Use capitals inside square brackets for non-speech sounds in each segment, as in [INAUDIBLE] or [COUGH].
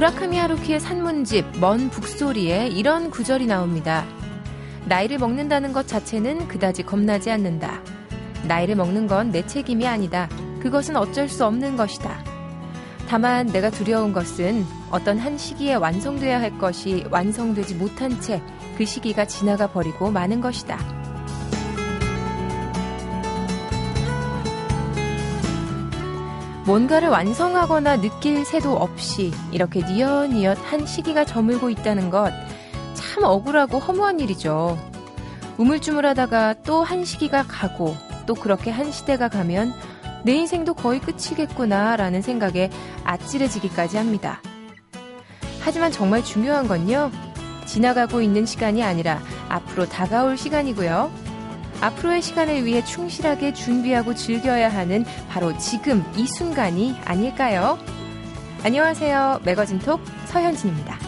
무라카미 하루키의 산문집 먼 북소리에 이런 구절이 나옵니다. 나이를 먹는다는 것 자체는 그다지 겁나지 않는다. 나이를 먹는 건 내 책임이 아니다. 그것은 어쩔 수 없는 것이다. 다만 내가 두려운 것은 어떤 한 시기에 완성돼야 할 것이 완성되지 못한 채 그 시기가 지나가 버리고 마는 것이다. 뭔가를 완성하거나 느낄 새도 없이 이렇게 니엇니엇 한 시기가 저물고 있다는 것 참 억울하고 허무한 일이죠. 우물쭈물하다가 또 한 시기가 가고 또 그렇게 한 시대가 가면 내 인생도 거의 끝이겠구나라는 생각에 아찔해지기까지 합니다. 하지만 정말 중요한 건요. 지나가고 있는 시간이 아니라 앞으로 다가올 시간이고요. 앞으로의 시간을 위해 충실하게 준비하고 즐겨야 하는 바로 지금 이 순간이 아닐까요? 안녕하세요. 매거진톡 서현진입니다.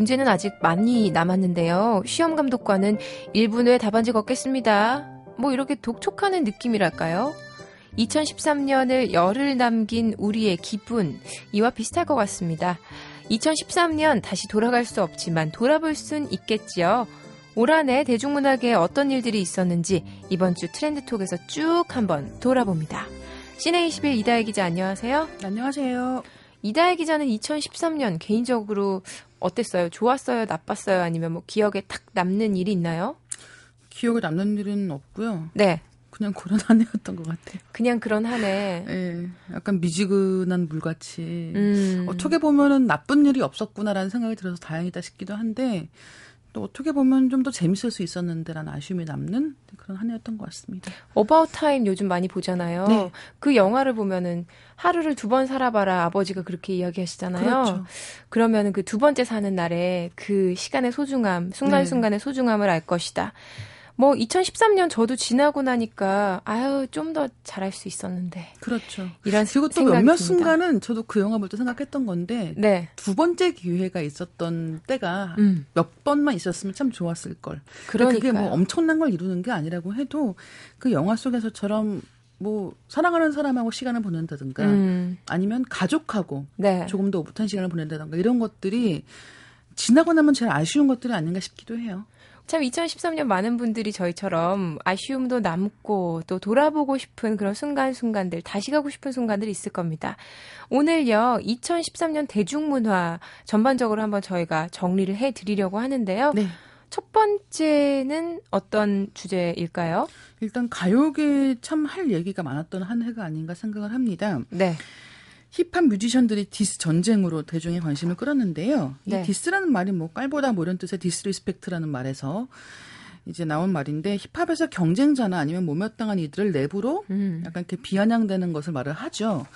문제는 아직 많이 남았는데요. 시험 감독관은 1분 후에 답안지 걷겠습니다. 뭐 이렇게 독촉하는 느낌이랄까요? 2013년을 열흘 남긴 우리의 기분, 이와 비슷할 것 같습니다. 2013년 다시 돌아갈 수 없지만 돌아볼 순 있겠지요. 올 한 해 대중문학에 어떤 일들이 있었는지 이번 주 트렌드톡에서 쭉 한번 돌아봅니다. 시내21 이다혜 기자 안녕하세요. 안녕하세요. 이다혜 기자는 2013년 개인적으로 어땠어요? 좋았어요? 나빴어요? 아니면 뭐 기억에 탁 남는 일이 있나요? 기억에 남는 일은 없고요. 네. 그냥 그런 한 해였던 것 같아요. 그냥 그런 한 해. 예. 약간 미지근한 물같이. 음. 어떻게 보면은 나쁜 일이 없었구나라는 생각이 들어서 다행이다 싶기도 한데, 또 어떻게 보면 좀 더 재밌을 수 있었는데라는 아쉬움이 남는 그런 한 해였던 것 같습니다. About Time 요즘 많이 보잖아요. 네. 그 영화를 보면은 하루를 두 번 살아봐라 아버지가 그렇게 이야기하시잖아요. 그렇죠. 그러면은 그 두 번째 사는 날에 그 시간의 소중함, 순간순간의 네. 소중함을 알 것이다. 뭐 2013년 저도 지나고 나니까 아유 좀 더 잘할 수 있었는데. 그렇죠. 이런 그리고 또 몇몇 순간은 저도 그 영화 볼 때 생각했던 건데 네. 두 번째 기회가 있었던 때가 음. 몇 번만 있었으면 참 좋았을 걸. 그러니까 그게 뭐 엄청난 걸 이루는 게 아니라고 해도 그 영화 속에서처럼 뭐 사랑하는 사람하고 시간을 보낸다든가 음. 아니면 가족하고 네. 조금 더 오붓한 시간을 보낸다든가 이런 것들이 지나고 나면 제일 아쉬운 것들이 아닌가 싶기도 해요. 참 2013년 많은 분들이 저희처럼 아쉬움도 남고 또 돌아보고 싶은 그런 순간순간들, 다시 가고 싶은 순간들이 있을 겁니다. 오늘요, 2013년 대중문화 전반적으로 한번 저희가 정리를 해 드리려고 하는데요. 네. 첫 번째는 어떤 주제일까요? 일단 가요계 참 할 얘기가 많았던 한 해가 아닌가 생각을 합니다. 네. 힙합 뮤지션들이 디스 전쟁으로 대중의 관심을 끌었는데요. 네. 이 디스라는 말이 뭐 깔보다 뭐 이런 뜻의 disrespect라는 말에서 이제 나온 말인데 힙합에서 경쟁자나 아니면 모멸당한 이들을 랩으로 음. 약간 이렇게 비아냥대는 것을 말을 하죠.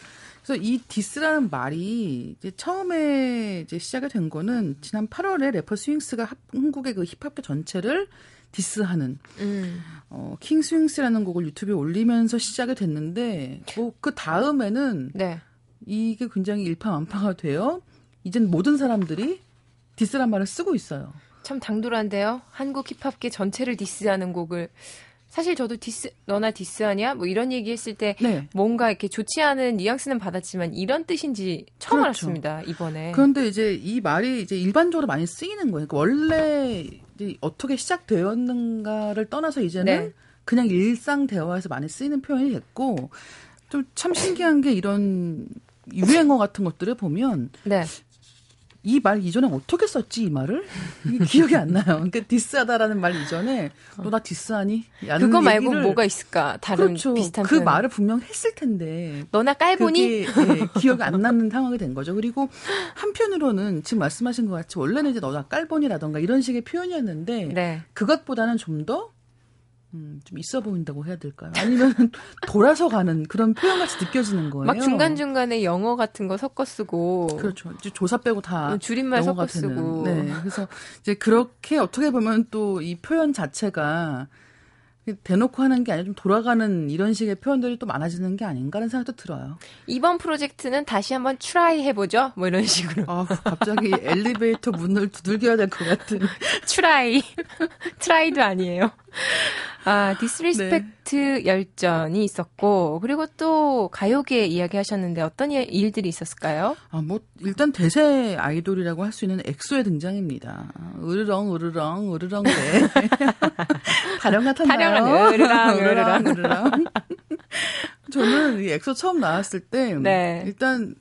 그래서 이 디스라는 말이 이제 처음에 이제 시작이 된 거는 지난 8월에 래퍼 스윙스가 한국의 그 힙합계 전체를 디스하는 음. 어, King Swings라는 곡을 유튜브에 올리면서 시작이 됐는데 뭐 그 다음에는 네. 이게 굉장히 일파만파가 돼요. 이젠 모든 사람들이 디스란 말을 쓰고 있어요. 참 당돌한데요. 한국 힙합계 전체를 디스하는 곡을 사실 저도 디스 너나 디스하냐 뭐 이런 얘기했을 때 네. 뭔가 이렇게 좋지 않은 뉘앙스는 받았지만 이런 뜻인지 처음 그렇죠. 알았습니다 이번에. 그런데 이제 이 말이 이제 일반적으로 많이 쓰이는 거예요. 그러니까 원래 이제 어떻게 시작되었는가를 떠나서 이제는 네. 그냥 일상 대화에서 많이 쓰이는 표현이 됐고 좀 참 신기한 게 이런 유행어 같은 것들을 보면 네. 이말 이전에 어떻게 썼지 이 말을 기억이 안 나요. 그러니까 디스하다라는 말 이전에 너 나 디스하니? 그거 말고 뭐가 있을까? 다른 그렇죠. 비슷한 그 말을 분명 했을 텐데 너나 깔보니 네, 기억이 안 나는 상황이 된 거죠. 그리고 한편으로는 지금 말씀하신 것 같이 원래는 이제 너나 깔보니라던가 이런 식의 표현이었는데 네. 그것보다는 좀 더 음, 좀 있어 보인다고 해야 될까요? 아니면 [LAUGHS] 돌아서 가는 그런 표현 같이 느껴지는 거예요. 막 중간 중간에 영어 같은 거 섞어 쓰고. 그렇죠. 이제 조사 빼고 다. 어, 줄임말 섞어 쓰고. 네. 그래서 이제 그렇게 어떻게 보면 또 이 표현 자체가 대놓고 하는 게 아니라 좀 돌아가는 이런 식의 표현들이 또 많아지는 게 아닌가라는 생각도 들어요. 이번 프로젝트는 다시 한번 try 해보죠? 뭐 이런 식으로. 아, 갑자기 엘리베이터 문을 두들겨야 될 것 같은. [LAUGHS] Try. [LAUGHS] Try도 아니에요. 아, disrespect 네. 열전이 있었고, 그리고 또 가요계 이야기 하셨는데 어떤 일들이 있었을까요? 아, 뭐, 일단 대세 아이돌이라고 할 수 있는 엑소의 등장입니다. 으르렁, 으르렁, 으르렁, 네. 타령 [LAUGHS] 같았나요? [LAUGHS] 으르렁, 으르렁, 으르렁. 저는 이 엑소 처음 나왔을 때, 네. 일단,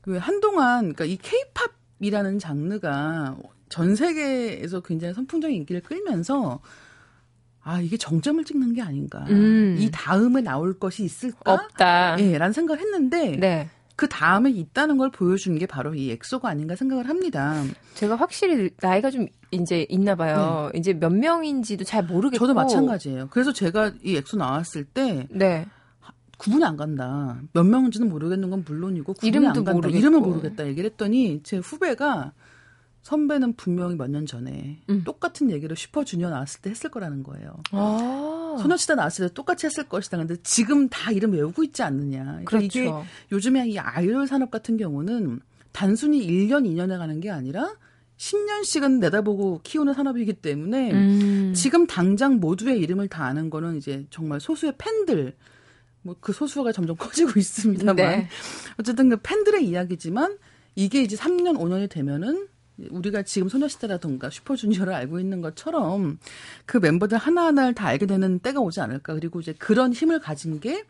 그 한동안, 그러니까 이 케이팝이라는 장르가 전 세계에서 굉장히 선풍적인 인기를 끌면서 아, 이게 정점을 찍는 게 아닌가. 음. 이 다음에 나올 것이 있을까? 없다. 예, 라는 생각을 했는데. 네. 그 다음에 있다는 걸 보여준 게 바로 이 엑소가 아닌가 생각을 합니다. 제가 확실히 나이가 좀 이제 있나 봐요. 네. 이제 몇 명인지도 잘 모르겠고. 저도 마찬가지예요. 그래서 제가 이 엑소 나왔을 때. 네. 구분이 안 간다. 몇 명인지는 모르겠는 건 물론이고 구분이 이름도 안 간다. 모르겠고. 이름을 모르겠다 얘기를 했더니 제 후배가 선배는 분명히 몇 년 전에 음. 똑같은 얘기를 슈퍼주니어 나왔을 때 했을 거라는 거예요. 아. 소녀시대 나왔을 때 똑같이 했을 것이다. 근데 지금 다 이름 외우고 있지 않느냐. 그러니까 그렇죠. 이게 요즘에 이 아이돌 산업 같은 경우는 단순히 1년, 2년에 가는 게 아니라 10년씩은 내다보고 키우는 산업이기 때문에 음. 지금 당장 모두의 이름을 다 아는 거는 이제 정말 소수의 팬들 뭐 그 소수가 점점 [LAUGHS] 커지고 있습니다만 네. 어쨌든 그 팬들의 이야기지만 이게 이제 3년, 5년이 되면은 우리가 지금 소녀시대라던가 슈퍼주니어를 알고 있는 것처럼 그 멤버들 하나하나를 다 알게 되는 때가 오지 않을까. 그리고 이제 그런 힘을 가진 게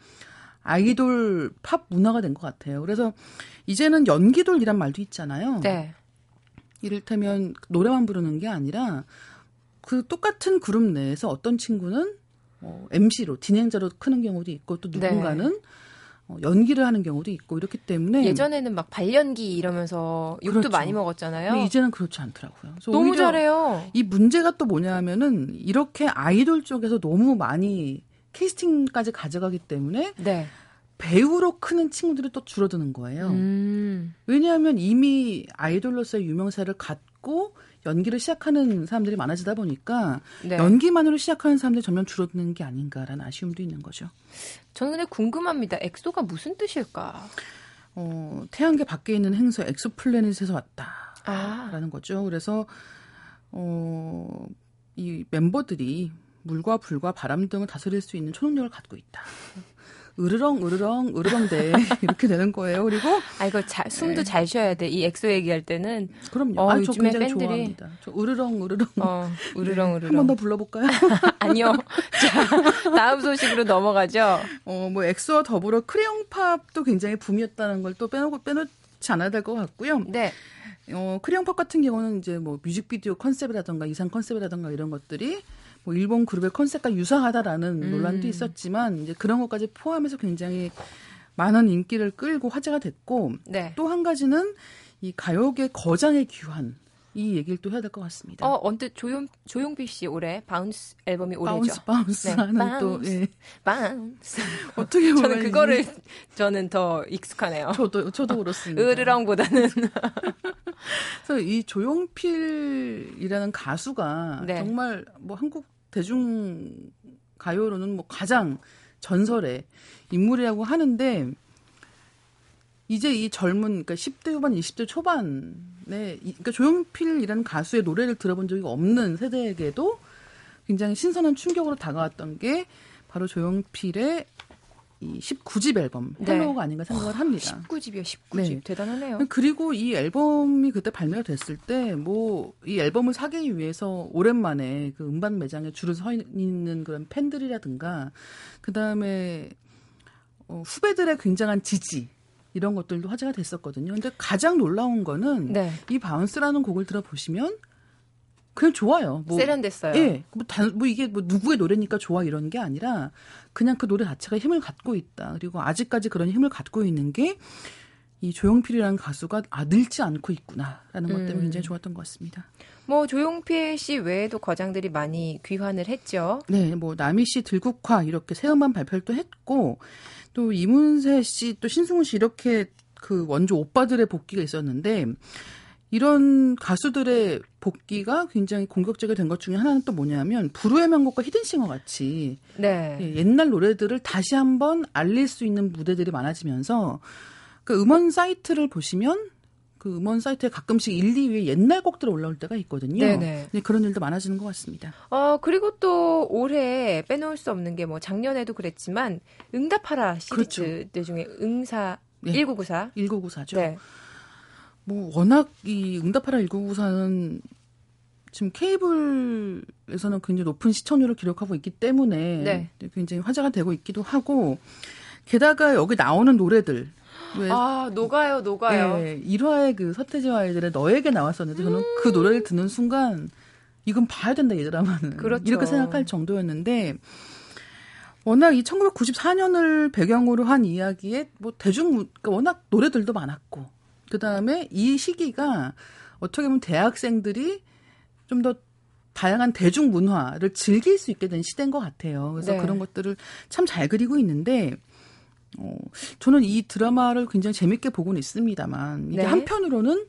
아이돌 팝 문화가 된 것 같아요. 그래서 이제는 연기돌이란 말도 있잖아요. 네. 이를테면 노래만 부르는 게 아니라 그 똑같은 그룹 내에서 어떤 친구는 어, MC로 진행자로 크는 경우도 있고 또 누군가는 네. 어, 연기를 하는 경우도 있고 이렇기 때문에 예전에는 막 발연기 이러면서 욕도 그렇죠. 많이 먹었잖아요. 이제는 그렇지 않더라고요. 너무 잘해요. 이 문제가 또 뭐냐면은 이렇게 아이돌 쪽에서 너무 많이 캐스팅까지 가져가기 때문에 네. 배우로 크는 친구들이 또 줄어드는 거예요. 음. 왜냐하면 이미 아이돌로서의 유명세를 갖고 연기를 시작하는 사람들이 많아지다 보니까 네. 연기만으로 시작하는 사람들이 점점 줄어드는 게 아닌가라는 아쉬움도 있는 거죠. 저는 근데 궁금합니다. 엑소가 무슨 뜻일까? 어, 태양계 밖에 있는 행성 엑소플래닛에서 왔다라는 아. 거죠. 그래서 어, 이 멤버들이 물과 불과 바람 등을 다스릴 수 있는 초능력을 갖고 있다. 으르렁 으르렁 으르렁 대 [LAUGHS] 이렇게 되는 거예요. 그리고 아 이거 자, 숨도 네. 잘 쉬어야 돼. 이 엑소 얘기할 때는 그럼요. 어, 아, 저 굉장히 팬들이... 좋아합니다. 저 으르렁 으르렁. 어, 으르렁 으르렁. 한 번 더 불러볼까요? [LAUGHS] 아니요. 자 다음 소식으로 넘어가죠. 어뭐 엑소와 더불어 크레용팝도 굉장히 붐이었다는 걸 또 빼놓고 빼놓지 않아야 될 것 같고요. 네. 어 크레용팝 같은 경우는 이제 뭐 뮤직비디오 컨셉이라던가 의상 컨셉이라던가 이런 것들이 뭐 일본 그룹의 컨셉과 유사하다라는 음. 논란도 있었지만 이제 그런 것까지 포함해서 굉장히 많은 인기를 끌고 화제가 됐고 네. 또한 가지는 이 가요계 거장의 귀환 이 얘기를 또 해야 될 것 같습니다. 어, 언뜻 조용 조용필 씨 올해 Bounce 앨범이 올해죠. Bounce Bounce라는 네, 또 예. Bounce. [LAUGHS] 어떻게 보면 저는 그거를 저는 더 익숙하네요. 저도 저도 그렇습니다. 으르렁보다는. [LAUGHS] 그래서 이 조용필이라는 가수가 네. 정말 뭐 한국 대중 가요로는 뭐 가장 전설의 인물이라고 하는데 이제 이 젊은 그러니까 10대 후반, 20대 초반에 그러니까 조용필이라는 가수의 노래를 들어본 적이 없는 세대에게도 굉장히 신선한 충격으로 다가왔던 게 바로 조용필의 이 19집 앨범 네. Hello가 아닌가 생각을 합니다. 19집이요, 19집. 네. 대단하네요. 그리고 이 앨범이 그때 발매가 됐을 때 뭐 이 앨범을 사기 위해서 오랜만에 그 음반 매장에 줄을 서 있는 그런 팬들이라든가 그 다음에 어, 후배들의 굉장한 지지 이런 것들도 화제가 됐었거든요. 근데 가장 놀라운 거는 네. 이 바운스라는 곡을 들어보시면 그냥 좋아요. 뭐, 세련됐어요. 예. 뭐, 단, 뭐 이게 뭐 누구의 노래니까 좋아 이런 게 아니라 그냥 그 노래 자체가 힘을 갖고 있다. 그리고 아직까지 그런 힘을 갖고 있는 게 이 조용필이라는 가수가 아 늙지 않고 있구나라는 것 때문에 음. 굉장히 좋았던 것 같습니다. 뭐 조용필 씨 외에도 거장들이 많이 귀환을 했죠. 네, 뭐 남희 씨 들국화 이렇게 새 음반 발표를 또 했고 또 이문세 씨 또 신승훈 씨 이렇게 그 원조 오빠들의 복귀가 있었는데 이런 가수들의 복귀가 굉장히 공격적이 된 것 중에 하나는 또 뭐냐면 불후의 명곡과 히든싱어 같이 네. 예, 옛날 노래들을 다시 한번 알릴 수 있는 무대들이 많아지면서 그 음원 사이트를 보시면 그 음원 사이트에 가끔씩 1, 2위에 옛날 곡들 올라올 때가 있거든요. 네네. 네, 그런 일도 많아지는 것 같습니다. 어, 그리고 또 올해 빼놓을 수 없는 게 뭐 작년에도 그랬지만 응답하라 시리즈들 그렇죠. 중에 응사 네. 1994. 1994죠. 네. 뭐 워낙 이 응답하라 1994는 지금 케이블에서는 굉장히 높은 시청률을 기록하고 있기 때문에 네. 굉장히 화제가 되고 있기도 하고 게다가 여기 나오는 노래들 아, 녹아요, 녹아요. 네, 1화에 그 서태지와 아이들의 너에게 나왔었는데 저는 음~ 그 노래를 듣는 순간 이건 봐야 된다 이 드라마는 그렇죠. 이렇게 생각할 정도였는데 워낙 이 1994년을 배경으로 한 이야기에 뭐 대중 그러니까 워낙 노래들도 많았고 그 다음에 이 시기가 어떻게 보면 대학생들이 좀 더 다양한 대중 문화를 즐길 수 있게 된 시대인 것 같아요. 그래서 네. 그런 것들을 참 잘 그리고 있는데 어, 저는 이 드라마를 굉장히 재밌게 보고는 있습니다만 이게 네. 한편으로는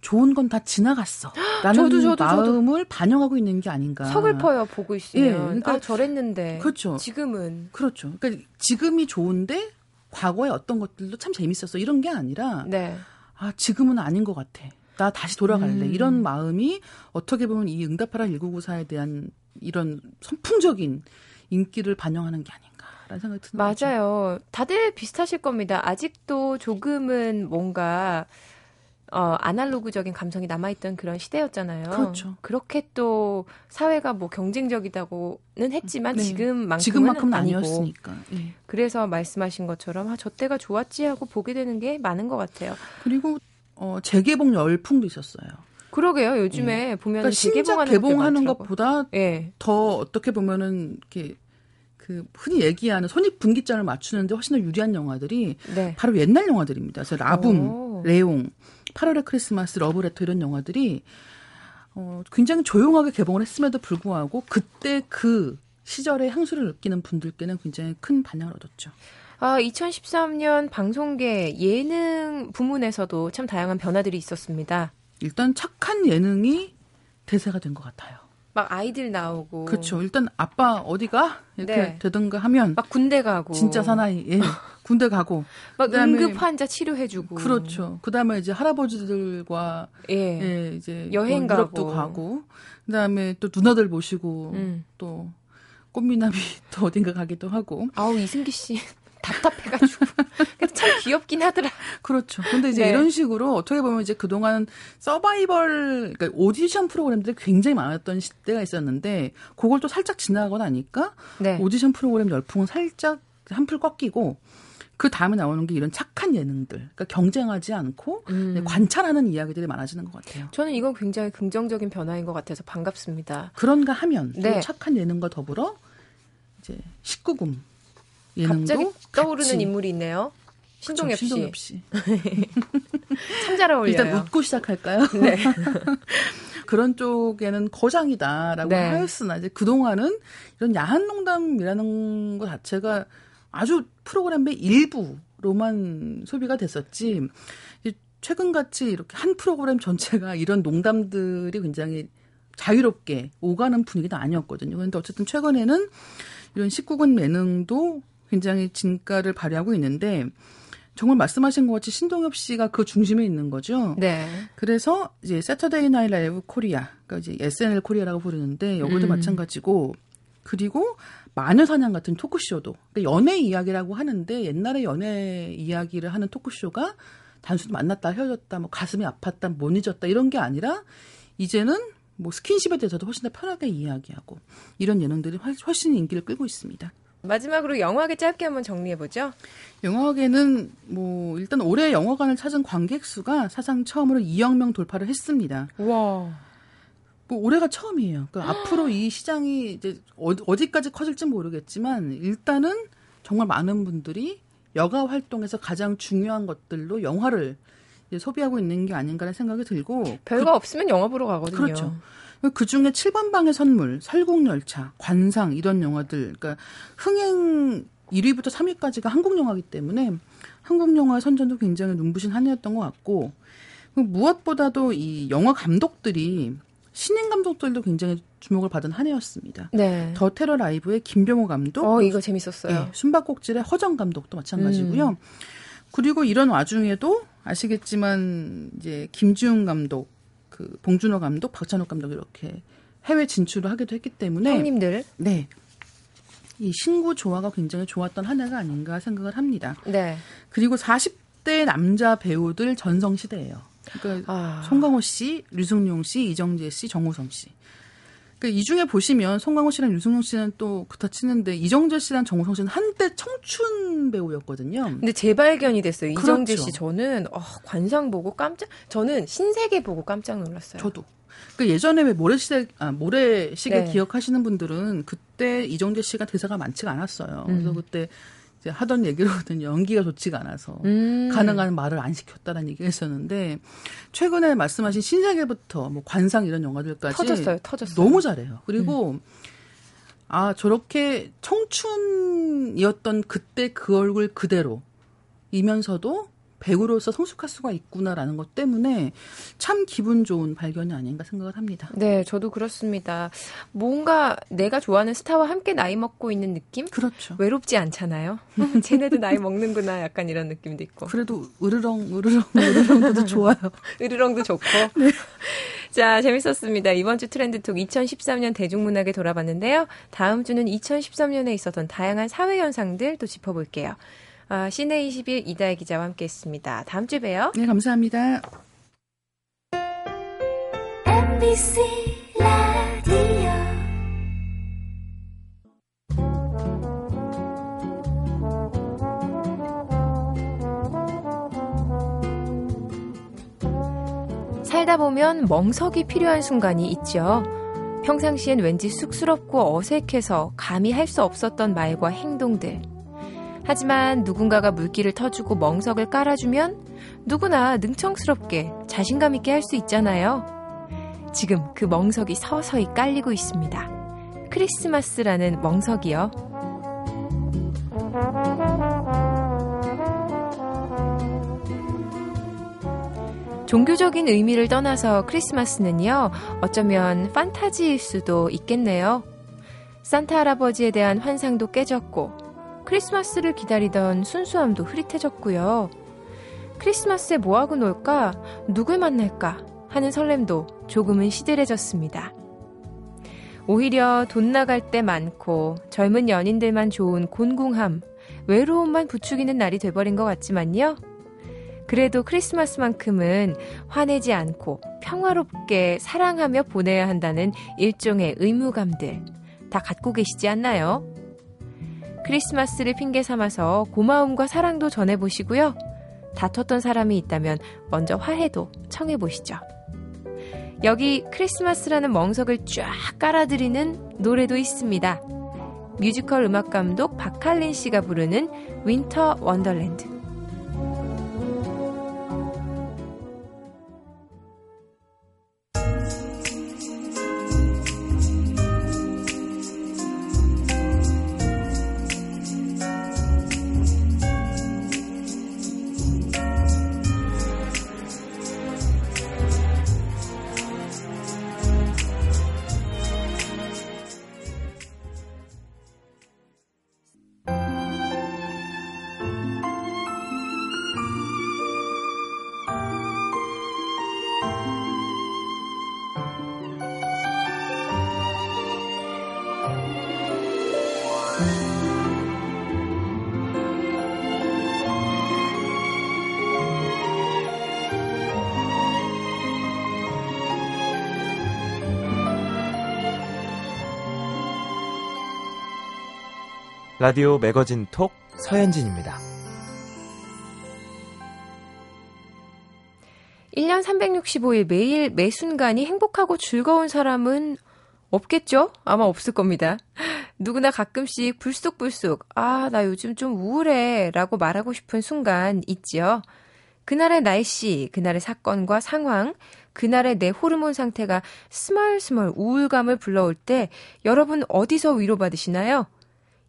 좋은 건 다 지나갔어. 라는 저도, 저도, 마음을 저도. 반영하고 있는 게 아닌가. 서글퍼요, 보고 있으면. 예, 그러니까, 아, 저랬는데. 그렇죠. 지금은. 그렇죠. 그러니까 지금이 좋은데 과거에 어떤 것들도 참 재밌었어. 이런 게 아니라. 네. 아, 지금은 아닌 것 같아. 나 다시 돌아갈래. 음. 이런 마음이 어떻게 보면 이 응답하라 1994에 대한 이런 선풍적인 인기를 반영하는 게 아닌가. 라는 생각이 드는 맞아요. 거죠. 다들 비슷하실 겁니다. 아직도 조금은 뭔가 어, 아날로그적인 감성이 남아있던 그런 시대였잖아요. 그렇죠. 그렇게 또 사회가 뭐 경쟁적이다고는 했지만 네. 지금만큼은, 지금만큼은. 아니었으니까. 네. 그래서 말씀하신 것처럼 아, 저 때가 좋았지 하고 보게 되는 게 많은 것 같아요. 그리고 어, 재개봉 열풍도 있었어요. 그러게요. 요즘에 네. 보면 그러니까 재개봉하는, 개봉하는 것보다 네. 더 어떻게 보면은 이렇게 그 흔히 얘기하는 손익 분기점을 맞추는데 훨씬 더 유리한 영화들이 네. 바로 옛날 영화들입니다. 그래서 라붐, 오. 레옹, 8월의 크리스마스, 러브레터 이런 영화들이 어, 굉장히 조용하게 개봉을 했음에도 불구하고 그때 그 시절의 향수를 느끼는 분들께는 굉장히 큰 반향을 얻었죠. 아, 2013년 방송계 예능 부문에서도 참 다양한 변화들이 있었습니다. 일단 착한 예능이 대세가 된 것 같아요. 막 아이들 나오고. 그렇죠. 일단 아빠 어디가 이렇게 네. 되든가 하면 막 군대 가고 진짜 사나이 예. [LAUGHS] 군대 가고 막 응급 환자 치료해주고. 그렇죠. 그다음에 이제 할아버지들과 예, 예 이제 여행 가고. 유럽도 가고 그다음에 또 누나들 모시고 음. 또 꽃미남이 [LAUGHS] 또 어딘가 가기도 하고. 아우 이승기 씨. 답답해가지고. [LAUGHS] 참 귀엽긴 하더라. 그렇죠. 근데 이제 네. 이런 식으로 어떻게 보면 이제 그동안 서바이벌, 그러니까 오디션 프로그램들이 굉장히 많았던 시대가 있었는데, 그걸 또 살짝 지나가고 나니까, 네. 오디션 프로그램 열풍은 살짝 한풀 꺾이고, 그 다음에 나오는 게 이런 착한 예능들, 그러니까 경쟁하지 않고 음. 관찰하는 이야기들이 많아지는 것 같아요. 저는 이건 굉장히 긍정적인 변화인 것 같아서 반갑습니다. 그런가 하면 네. 착한 예능과 더불어 이제 19금 갑자기 떠오르는 같이. 인물이 있네요. 신동엽 씨. 신동엽 씨. [LAUGHS] 참 잘 어울려요. 일단 웃고 시작할까요? [LAUGHS] 네. [LAUGHS] 그런 쪽에는 거장이다라고 네. 하였으나 이제 그동안은 이런 야한 농담이라는 것 자체가 아주 프로그램의 일부로만 소비가 됐었지 최근같이 이렇게 한 프로그램 전체가 이런 농담들이 굉장히 자유롭게 오가는 분위기도 아니었거든요. 그런데 어쨌든 최근에는 이런 19금 예능도 굉장히 진가를 발휘하고 있는데 정말 말씀하신 것 같이 신동엽 씨가 그 중심에 있는 거죠. 네. 그래서 이제 Saturday Night Live 코리아, 그러니까 이제 SNL 코리아라고 부르는데 여기도 음. 마찬가지고 그리고 마녀 사냥 같은 토크쇼도 그러니까 연애 이야기라고 하는데 옛날에 연애 이야기를 하는 토크쇼가 단순히 만났다 헤어졌다 뭐 가슴이 아팠다 못 잊었다 이런 게 아니라 이제는 뭐 스킨십에 대해서도 훨씬 더 편하게 이야기하고 이런 예능들이 훨씬 인기를 끌고 있습니다. 마지막으로 영화계 짧게 한번 정리해 보죠. 영화계는 뭐 일단 올해 영화관을 찾은 관객 수가 사상 처음으로 2억 명 돌파를 했습니다. 와. 뭐 올해가 처음이에요. 그러니까 [GASPS] 앞으로 이 시장이 이제 어디까지 커질지 모르겠지만 일단은 정말 많은 분들이 여가 활동에서 가장 중요한 것들로 영화를 소비하고 있는 게 아닌가라는 생각이 들고 별거 그, 없으면 영화 보러 가거든요. 그렇죠. 그 중에 7번 방의 선물, 설국열차, 관상 이런 영화들, 그러니까 흥행 1위부터 3위까지가 한국 영화기 때문에 한국 영화의 선전도 굉장히 눈부신 한 해였던 것 같고 무엇보다도 이 영화 감독들이 신인 감독들도 굉장히 주목을 받은 한 해였습니다. 네. 더 테러 라이브의 김병호 감독. 어, 이거 재밌었어요. 네, 숨바꼭질의 허정 감독도 마찬가지고요. 음. 그리고 이런 와중에도 아시겠지만 이제 김지훈 감독, 그 봉준호 감독, 박찬욱 감독 이렇게 해외 진출을 하기도 했기 때문에 형님들. 네. 이 신구 조화가 굉장히 좋았던 한 해가 아닌가 생각을 합니다. 네. 그리고 40대 남자 배우들 전성 시대예요. 그러니까 아. 송강호 씨, 류승룡 씨, 이정재 씨, 정우성 씨. 그러니까 이 중에 보시면 송강호 씨랑 류승룡 씨는 또 그렇다 치는데 이정재 씨랑 정우성 씨는 한때 청춘 배우였거든요. 근데 재발견이 됐어요. 그렇죠. 이정재 씨 저는 어, 관상 보고 깜짝 저는 신세계 보고 깜짝 놀랐어요. 저도. 그 예전에 왜 모래시대 아 모래시계 네. 기억하시는 분들은 그때 이정재 씨가 대사가 많지가 않았어요. 그래서 음. 그때 이제 하던 얘기로는 연기가 좋지가 않아서 음. 가능한 말을 안 시켰다라는 얘기가 있었는데 최근에 말씀하신 신세계부터 뭐 관상 이런 영화들까지 터졌어요. 터졌어요. 너무 잘해요. 그리고 음. 아 저렇게 청춘이었던 그때 그 얼굴 그대로 이면서도 배우로서 성숙할 수가 있구나라는 것 때문에 참 기분 좋은 발견이 아닌가 생각을 합니다. 네, 저도 그렇습니다. 뭔가 내가 좋아하는 스타와 함께 나이 먹고 있는 느낌? 그렇죠. 외롭지 않잖아요. [LAUGHS] 쟤네도 나이 먹는구나 약간 이런 느낌도 있고. 그래도 으르렁 으르렁 으르렁도 [LAUGHS] 좋아요. 으르렁도 좋고. [LAUGHS] 네. 자, 재밌었습니다. 이번 주 트렌드톡 2013년 대중문학에 돌아봤는데요. 다음 주는 2013년에 있었던 다양한 사회 현상들 또 짚어볼게요. 아, 시내 20일 이다혜 기자와 함께했습니다. 다음 주에 봬요. 네, 감사합니다. MBC 라디오 살다 보면 멍석이 필요한 순간이 있죠. 평상시엔 왠지 쑥스럽고 어색해서 감히 할 수 없었던 말과 행동들. 하지만 누군가가 물기를 터주고 멍석을 깔아주면 누구나 능청스럽게 자신감 있게 할 수 있잖아요. 지금 그 멍석이 서서히 깔리고 있습니다. 크리스마스라는 멍석이요. 종교적인 의미를 떠나서 크리스마스는요, 어쩌면 판타지일 수도 있겠네요. 산타 할아버지에 대한 환상도 깨졌고, 크리스마스를 기다리던 순수함도 흐릿해졌고요. 크리스마스에 뭐하고 놀까? 누굴 만날까? 하는 설렘도 조금은 시들해졌습니다. 오히려 돈 나갈 때 많고 젊은 연인들만 좋은 곤궁함, 외로움만 부추기는 날이 돼버린 것 같지만요. 그래도 크리스마스만큼은 화내지 않고 평화롭게 사랑하며 보내야 한다는 일종의 의무감들 다 갖고 계시지 않나요? 크리스마스를 핑계 삼아서 고마움과 사랑도 전해보시고요. 다퉜던 사람이 있다면 먼저 화해도 청해보시죠. 여기 크리스마스라는 멍석을 쫙 깔아드리는 노래도 있습니다. 뮤지컬 음악 감독 박칼린 씨가 부르는 Winter Wonderland. 라디오 매거진 톡 서현진입니다. 1년 365일 매일 매 순간이 행복하고 즐거운 사람은 없겠죠? 아마 없을 겁니다. 누구나 가끔씩 불쑥불쑥, 아, 나 요즘 좀 우울해 라고 말하고 싶은 순간 있지요. 그날의 날씨, 그날의 사건과 상황, 그날의 내 호르몬 상태가 스멀스멀 우울감을 불러올 때 여러분 어디서 위로받으시나요?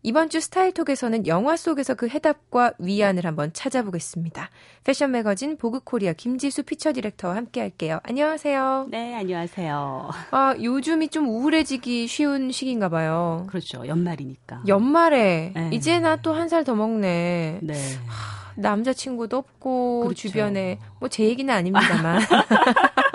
이번 주 스타일톡에서는 영화 속에서 그 해답과 위안을 한번 찾아보겠습니다. 패션 매거진 보그코리아 김지수 피처 디렉터와 함께 할게요. 안녕하세요. 네, 안녕하세요. 아, 요즘이 좀 우울해지기 쉬운 시기인가 봐요. 그렇죠. 연말이니까. 연말에 네. 이제 나 또 한 살 더 먹네. 네. 하, 남자친구도 없고 그렇죠. 주변에 뭐 제 얘기는 아닙니다만 [LAUGHS]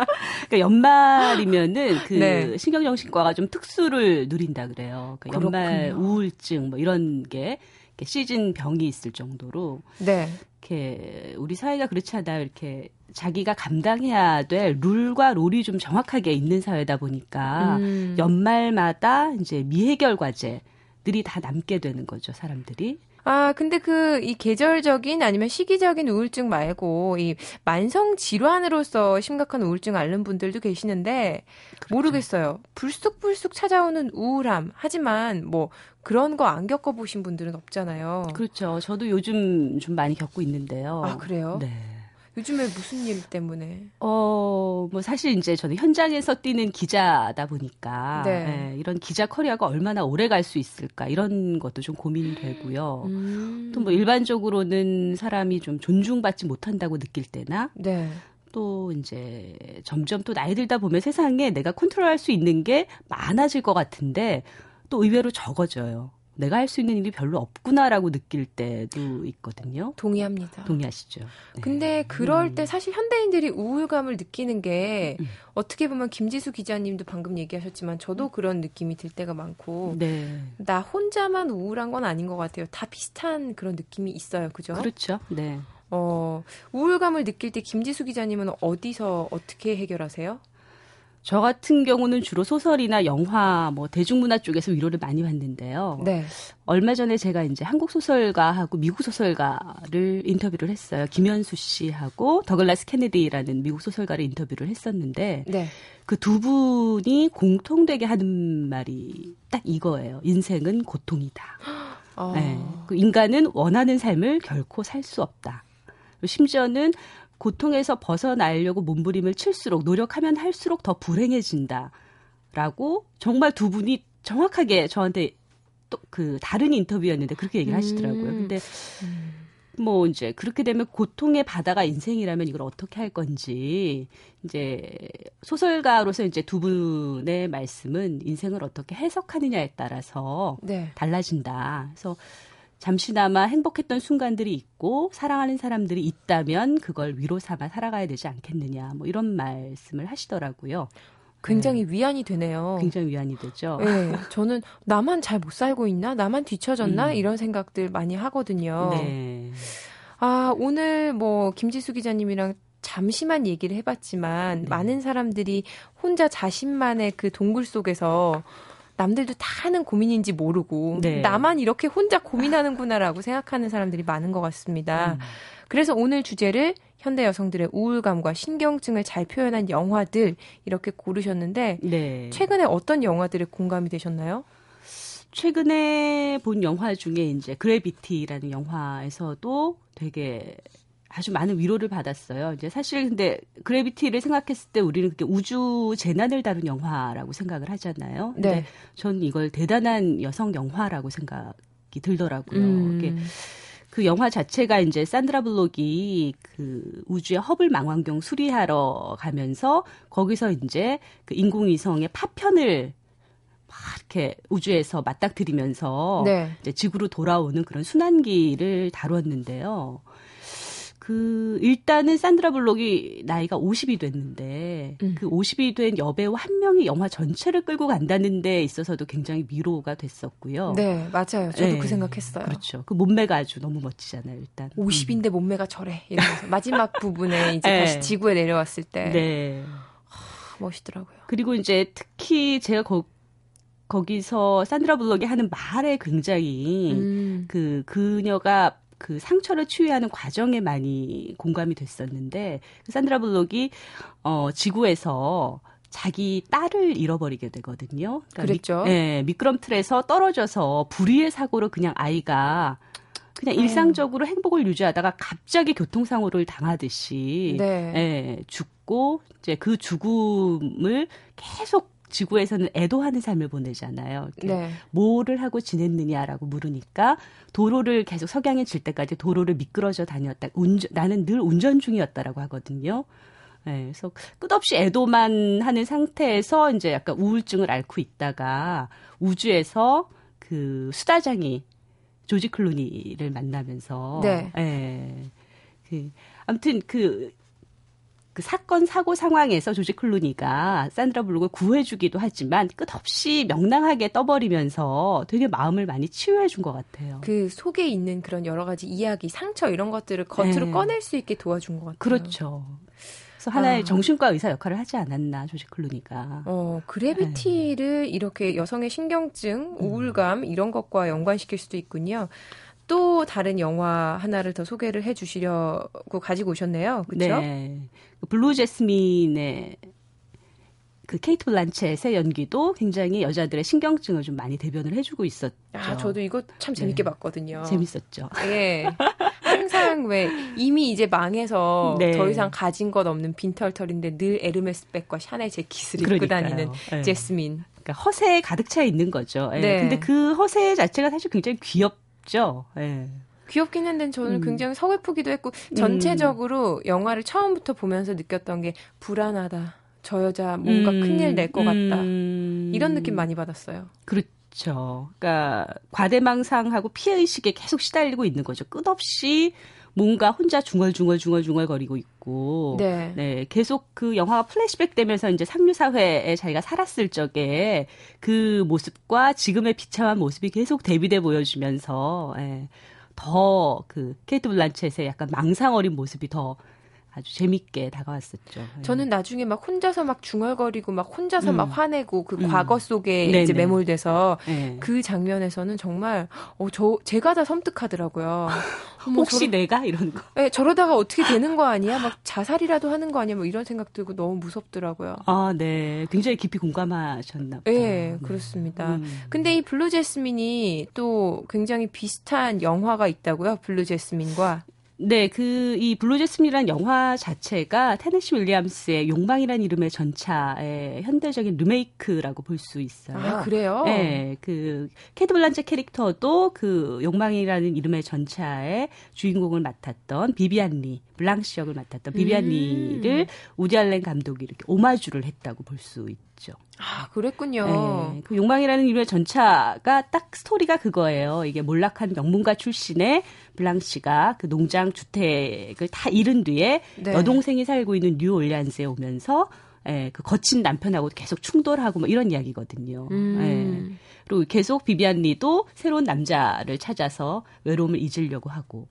그러니까 연말이면은 그 네. 신경정신과가 좀 특수를 누린다 그래요. 그러니까 연말 우울증 뭐 이런 게 시즌 병이 있을 정도로 네. 이렇게 우리 사회가 그렇지 않아요. 이렇게 자기가 감당해야 될 룰과 롤이 좀 정확하게 있는 사회다 보니까 음. 연말마다 이제 미해결 과제들이 다 남게 되는 거죠, 사람들이. 아, 근데 그 이 계절적인 아니면 시기적인 우울증 말고 이 만성 질환으로서 심각한 우울증 앓는 분들도 계시는데 그렇죠. 모르겠어요. 불쑥불쑥 찾아오는 우울함. 하지만 뭐 그런 거 안 겪어 보신 분들은 없잖아요. 그렇죠. 저도 요즘 좀 많이 겪고 있는데요. 아, 그래요? 네. 요즘에 무슨 일 때문에? 어, 뭐 사실 이제 저는 현장에서 뛰는 기자다 보니까 네. 예, 이런 기자 커리어가 얼마나 오래 갈 수 있을까 이런 것도 좀 고민이 되고요. 음. 또뭐 일반적으로는 사람이 좀 존중받지 못한다고 느낄 때나 네. 또 이제 점점 또 나이 들다 보면 세상에 내가 컨트롤할 수 있는 게 많아질 것 같은데 또 의외로 적어져요. 내가 할 수 있는 일이 별로 없구나라고 느낄 때도 있거든요. 동의합니다. 동의하시죠. 네. 근데 그럴 음. 때 사실 현대인들이 우울감을 느끼는 게 음. 어떻게 보면 김지수 기자님도 방금 얘기하셨지만 저도 그런 느낌이 들 때가 많고 네. 나 혼자만 우울한 건 아닌 것 같아요. 다 비슷한 그런 느낌이 있어요. 그죠? 그렇죠. 네. 어, 우울감을 느낄 때 김지수 기자님은 어디서 어떻게 해결하세요? 저 같은 경우는 주로 소설이나 영화, 뭐 대중문화 쪽에서 위로를 많이 받는데요. 네. 얼마 전에 제가 이제 한국 소설가하고 미국 소설가를 인터뷰를 했어요. 김현수 씨하고 더글라스 케네디라는 미국 소설가를 인터뷰를 했었는데 네. 그두 분이 공통되게 하는 말이 딱 이거예요. 인생은 고통이다. 어. 네. 그 인간은 원하는 삶을 결코 살 수 없다. 심지어는 고통에서 벗어나려고 몸부림을 칠수록 노력하면 할수록 더 불행해진다. 라고 정말 두 분이 정확하게 저한테 또 그 다른 인터뷰였는데 그렇게 얘기를 하시더라고요. 음. 근데 뭐 이제 그렇게 되면 고통의 바다가 인생이라면 이걸 어떻게 할 건지 이제 소설가로서 이제 두 분의 말씀은 인생을 어떻게 해석하느냐에 따라서 네. 달라진다. 그래서 잠시나마 행복했던 순간들이 있고 사랑하는 사람들이 있다면 그걸 위로 삼아 살아가야 되지 않겠느냐 뭐 이런 말씀을 하시더라고요. 굉장히 네. 위안이 되네요. 굉장히 위안이 되죠. 네, 저는 나만 잘 못 살고 있나? 나만 뒤처졌나? 음. 이런 생각들 많이 하거든요. 네. 아, 오늘 뭐 김지수 기자님이랑 잠시만 얘기를 해봤지만 네. 많은 사람들이 혼자 자신만의 그 동굴 속에서 남들도 다 하는 고민인지 모르고 네. 나만 이렇게 혼자 고민하는구나라고 생각하는 사람들이 많은 것 같습니다. 음. 그래서 오늘 주제를 현대 여성들의 우울감과 신경증을 잘 표현한 영화들 이렇게 고르셨는데 네. 최근에 어떤 영화들에 공감이 되셨나요? 최근에 본 영화 중에 이제 그래비티라는 영화에서도 되게 아주 많은 위로를 받았어요. 이제 사실 근데 그래비티를 생각했을 때 우리는 그게 우주 재난을 다룬 영화라고 생각을 하잖아요. 근데 네. 저는 이걸 대단한 여성 영화라고 생각이 들더라고요. 음. 그 영화 자체가 이제 산드라 블록이 그 우주의 허블 망원경 수리하러 가면서 거기서 이제 그 인공위성의 파편을 막 이렇게 우주에서 맞닥뜨리면서 네. 이제 지구로 돌아오는 그런 순환기를 다뤘는데요. 그 일단은 산드라 블록이 나이가 50이 됐는데 음. 그 50이 된 여배우 한 명이 영화 전체를 끌고 간다는 데 있어서도 굉장히 위로가 됐었고요. 네, 맞아요. 저도 네. 그 생각했어요. 그렇죠. 그 몸매가 아주 너무 멋지잖아요, 일단. 50인데 음. 몸매가 저래. 이러면서 마지막 [LAUGHS] 부분에 이제 네. 다시 지구에 내려왔을 때 네. 하, 멋있더라고요. 그리고 이제 특히 제가 거, 거기서 산드라 블록이 하는 말에 굉장히 음. 그 그녀가 그 상처를 치유하는 과정에 많이 공감이 됐었는데 그 산드라 블록이 어 지구에서 자기 딸을 잃어버리게 되거든요. 그러니까 그랬죠. 미, 네, 미끄럼 틀에서 떨어져서 불의의 사고로 그냥 아이가 그냥 일상적으로 행복을 유지하다가 갑자기 교통사고를 당하듯이 네. 네, 죽고 이제 그 죽음을 계속 지구에서는 애도하는 삶을 보내잖아요. 네. 뭐를 하고 지냈느냐라고 물으니까 도로를 계속 석양이 질 때까지 도로를 미끄러져 다녔다. 운전, 나는 늘 운전 중이었다라고 하거든요. 네, 그래서 끝없이 애도만 하는 상태에서 이제 약간 우울증을 앓고 있다가 우주에서 그 수다장이 조지 클루니를 만나면서 네. 네. 그 아무튼 그 그 사건 사고 상황에서 조지 클루니가 산드라 블록을 구해주기도 하지만 끝없이 명랑하게 떠버리면서 되게 마음을 많이 치유해 준 것 같아요. 그 속에 있는 그런 여러 가지 이야기, 상처 이런 것들을 겉으로 네. 꺼낼 수 있게 도와준 것 같아요. 그렇죠. 그래서 하나의 아. 정신과 의사 역할을 하지 않았나 조지 클루니가. 어 Gravity를 네. 이렇게 여성의 신경증, 우울감 이런 것과 연관시킬 수도 있군요. 또 다른 영화 하나를 더 소개를 해 주시려고 가지고 오셨네요. 그렇죠? 네. Blue Jasmine의 그 케이트 블란쳇의 연기도 굉장히 여자들의 신경증을 좀 많이 대변을 해주고 있었죠. 아, 저도 이거 참 재밌게 네. 봤거든요. 재밌었죠. 예. 항상 왜 이미 이제 망해서 네. 더 이상 가진 것 없는 빈털터리인데 늘 에르메스 백과 샤넬 재킷을 입고 다니는 네. 제스민. 그러니까 허세에 가득 차 있는 거죠. 예. 네. 근데 그 허세 자체가 사실 굉장히 귀엽 죠. 예. 귀엽긴 한데 저는 음. 굉장히 서글프기도 했고 전체적으로 음. 영화를 처음부터 보면서 느꼈던 게 불안하다. 저 여자 뭔가 음. 큰일 낼 것 같다. 음. 이런 느낌 많이 받았어요. 그렇죠. 그러니까 과대망상하고 피해 의식에 계속 시달리고 있는 거죠. 끝없이 뭔가 혼자 중얼중얼 중얼중얼 거리고 있고, 네. 네. 계속 그 영화가 플래시백 되면서 이제 상류 사회에 자기가 살았을 적에 그 모습과 지금의 비참한 모습이 계속 대비돼 보여지면서, 예. 더 그 케이트 블란쳇의 약간 망상 어린 모습이 더 아주 재밌게 다가왔었죠. 예. 저는 나중에 막 혼자서 막 중얼거리고 막 혼자서 음. 막 화내고 그 음. 과거 속에 네네. 이제 매몰돼서 네. 그 장면에서는 정말 어 저 제가 다 섬뜩하더라고요. [LAUGHS] 혹시 저러, 내가 이런 거? 네, 저러다가 어떻게 되는 거 아니야? 막 자살이라도 하는 거 아니야? 뭐 이런 생각 들고 너무 무섭더라고요. 아, 네. 굉장히 깊이 공감하셨나 보다. 네, 그렇습니다. 음. 근데 이 Blue Jasmine이 또 굉장히 비슷한 영화가 있다고요? Blue Jasmine과. 네, 그 이 Blue Jasmine이라는 영화 자체가 테네시 윌리엄스의 욕망이라는 이름의 전차의 현대적인 리메이크라고 볼 수 있어요. 아, 그래요? 네, 그 케이트 블란쳇 캐릭터도 그 욕망이라는 이름의 전차의 주인공을 맡았던 비비안 리, 블랑시 역을 맡았던 비비안 음. 리를 우디 알렌 감독이 이렇게 오마주를 했다고 볼 수 있 죠. 아, 그랬군요. 네, 그 욕망이라는 이름의 전차가 딱 스토리가 그거예요. 이게 몰락한 명문가 출신의 블랑시가 그 농장 주택을 다 잃은 뒤에 네. 여동생이 살고 있는 뉴올리안스에 오면서 예, 그 거친 남편하고 계속 충돌하고 뭐 이런 이야기거든요. 음. 예. 그리고 계속 비비안 리도 새로운 남자를 찾아서 외로움을 잊으려고 하고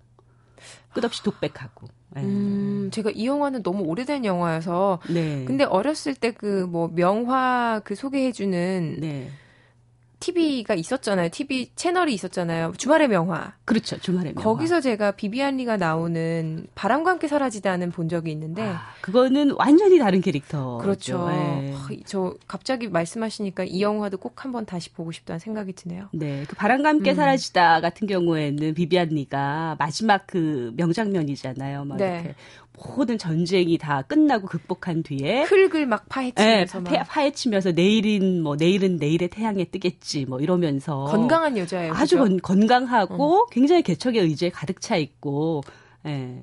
끝없이 독백하고. 예. 음, 제가 이 영화는 너무 오래된 영화여서. 네. 근데 어렸을 때 그 뭐 명화 그 소개해주는 네. TV가 있었잖아요. TV 채널이 있었잖아요. 주말의 명화. 그렇죠. 주말의 명화. 거기서 제가 비비안 리가 나오는 바람과 함께 사라지다는 본 적이 있는데 아, 그거는 완전히 다른 캐릭터. 그렇죠. 네. 저 갑자기 말씀하시니까 이 영화도 꼭 한번 다시 보고 싶다는 생각이 드네요. 네. 그 바람과 함께 음. 사라지다 같은 경우에는 비비안 리가 마지막 그 명장면이잖아요. 막 네. 이렇게 모든 전쟁이 다 끝나고 극복한 뒤에 흙을 막 파헤치면서 네, 파, 헤치면서 내일은 뭐 내일은 내일의 태양에 뜨겠지 뭐 이러면서 건강한 여자예요. 아주 건, 건강하고 음. 굉장히 개척의 의지에 가득 차 있고 예.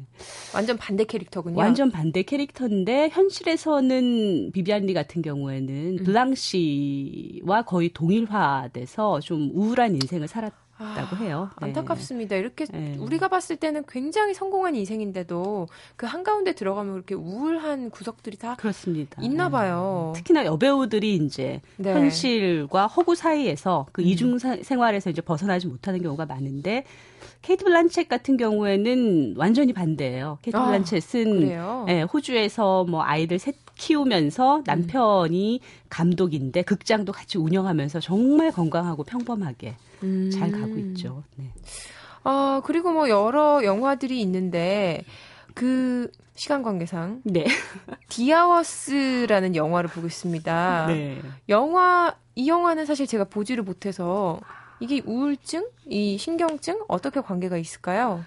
완전 반대 캐릭터군요. 완전 반대 캐릭터인데 현실에서는 비비안리 같은 경우에는 음. 블랑시와 거의 동일화돼서 좀 우울한 인생을 살았. 다고 아, 해요. 네. 안타깝습니다. 이렇게 네. 우리가 봤을 때는 굉장히 성공한 인생인데도 그 한가운데 들어가면 그렇게 우울한 구석들이 다 그렇습니다. 있나 네. 봐요. 특히나 여배우들이 이제 네. 현실과 허구 사이에서 그 음. 이중 생활에서 이제 벗어나지 못하는 경우가 많은데 케이트 블란쳇 같은 경우에는 완전히 반대예요. 케이트 아, 블란쳇은 예, 호주에서 뭐 아이들 셋 키우면서 남편이 음. 감독인데 극장도 같이 운영하면서 정말 건강하고 평범하게 음. 잘 가고 있죠. 네. 아, 그리고 뭐 여러 영화들이 있는데 그 시간 관계상 네. [LAUGHS] The Hours라는 영화를 보겠습니다. 네. 영화 이 영화는 사실 제가 보지를 못해서 이게 우울증, 이 신경증 어떻게 관계가 있을까요?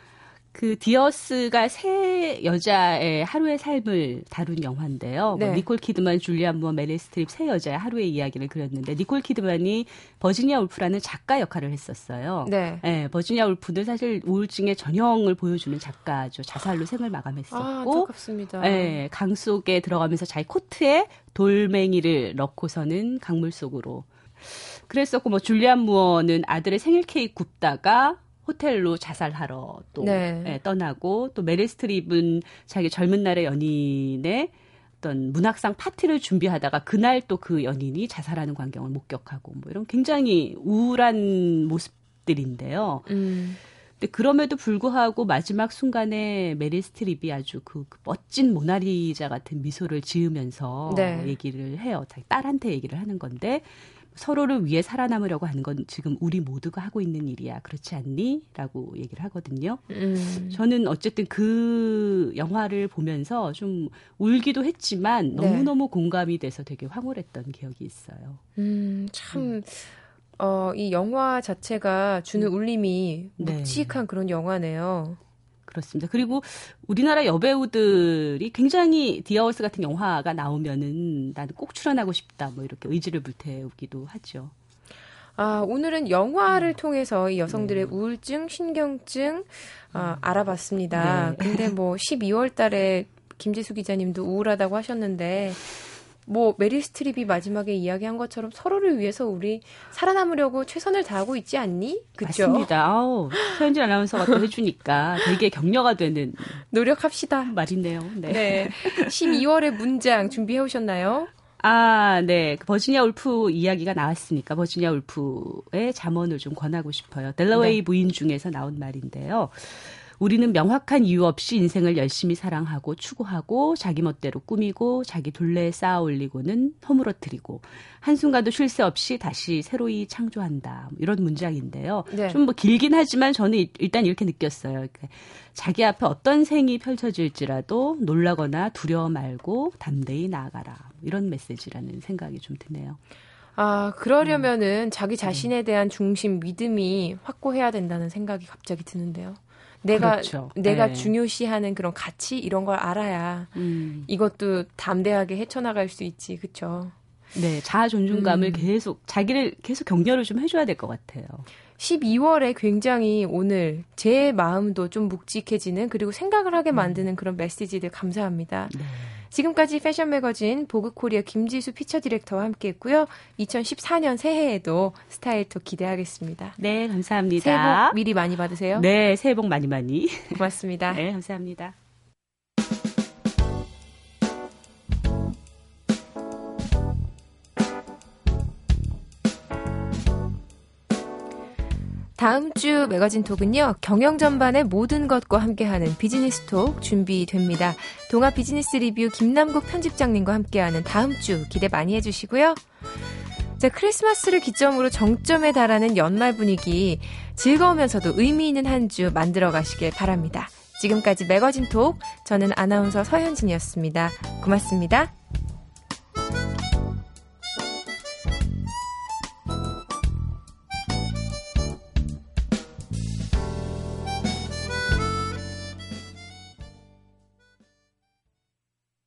그 The Hours가 세 여자의 하루의 삶을 다룬 영화인데요. 뭐 네. 뭐 니콜 키드만, 줄리안 무어, 메릴 스트립 세 여자의 하루의 이야기를 그렸는데 니콜 키드만이 버지니아 울프라는 작가 역할을 했었어요. 네. 네 버지니아 울프는 사실 우울증의 전형을 보여주는 작가죠. 자살로 생을 마감했었고, 아, 네, 강 속에 들어가면서 자기 코트에 돌멩이를 넣고서는 강물 속으로 그랬었고 뭐 줄리안 무어는 아들의 생일 케이크 굽다가 호텔로 자살하러 또 네. 예, 떠나고 또 메릴 스트립은 자기 젊은 날의 연인의 어떤 문학상 파티를 준비하다가 그날 또 그 연인이 자살하는 광경을 목격하고 뭐 이런 굉장히 우울한 모습들인데요. 음. 근데 그럼에도 불구하고 마지막 순간에 메릴 스트립이 아주 그, 그 멋진 모나리자 같은 미소를 지으면서 네. 얘기를 해요. 자기 딸한테 얘기를 하는 건데 서로를 위해 살아남으려고 하는 건 지금 우리 모두가 하고 있는 일이야. 그렇지 않니? 라고 얘기를 하거든요. 음. 저는 어쨌든 그 영화를 보면서 좀 울기도 했지만 네. 너무너무 공감이 돼서 되게 황홀했던 기억이 있어요. 음, 참. 음. 어, 이 영화 자체가 주는 음. 울림이 네. 묵직한 네. 그런 영화네요. 그렇습니다. 그리고 우리나라 여배우들이 굉장히 디어월스 같은 영화가 나오면은 나는 꼭 출연하고 싶다 뭐 이렇게 의지를 불태우기도 하죠. 아, 오늘은 영화를 음. 통해서 이 여성들의 네. 우울증, 신경증 아, 알아봤습니다. 네. 근데 뭐 12월 달에 김지수 기자님도 우울하다고 하셨는데 뭐 메릴 스트립이 마지막에 이야기한 것처럼 서로를 위해서 우리 살아남으려고 최선을 다하고 있지 않니? 그죠? 맞습니다. 아우, 서현진 아나운서가 또 해주니까 되게 격려가 되는 노력합시다. 말이네요. 네. 네. 12월의 문장 준비해 오셨나요? 아, 네. 그 버지니아 울프 이야기가 나왔으니까 버지니아 울프의 잠언을 좀 권하고 싶어요. 댈러웨이 네. 부인 중에서 나온 말인데요. 우리는 명확한 이유 없이 인생을 열심히 사랑하고 추구하고 자기 멋대로 꾸미고 자기 둘레에 쌓아 올리고는 허물어뜨리고 한순간도 쉴 새 없이 다시 새로이 창조한다. 뭐 이런 문장인데요. 네. 좀뭐 길긴 하지만 저는 일단 이렇게 느꼈어요. 자기 앞에 어떤 생이 펼쳐질지라도 놀라거나 두려워 말고 담대히 나아가라. 뭐 이런 메시지라는 생각이 좀 드네요. 아, 그러려면은 음. 자기 자신에 대한 중심, 믿음이 확고해야 된다는 생각이 갑자기 드는데요. 내가 그렇죠. 내가 네. 중요시하는 그런 가치 이런 걸 알아야 음. 이것도 담대하게 헤쳐나갈 수 있지, 그렇죠? 네, 자아 존중감을 음. 계속 자기를 계속 격려를 좀 해줘야 될 것 같아요. 12월에 굉장히 오늘 제 마음도 좀 묵직해지는 그리고 생각을 하게 음. 만드는 그런 메시지들 감사합니다. 네. 지금까지 패션 매거진 보그코리아 김지수 피처 디렉터와 함께했고요. 2014년 새해에도 스타일톡 기대하겠습니다. 네, 감사합니다. 새해 복 미리 많이 받으세요. 네, 새해 복 많이 많이. 고맙습니다. 네, 감사합니다. 다음 주 매거진 톡은요, 경영 전반의 모든 것과 함께하는 비즈니스 톡 준비됩니다. 동아 비즈니스 리뷰 김남국 편집장님과 함께하는 다음 주 기대 많이 해주시고요. 자, 크리스마스를 기점으로 정점에 달하는 연말 분위기 즐거우면서도 의미 있는 한 주 만들어 가시길 바랍니다. 지금까지 매거진 톡, 저는 아나운서 서현진이었습니다. 고맙습니다.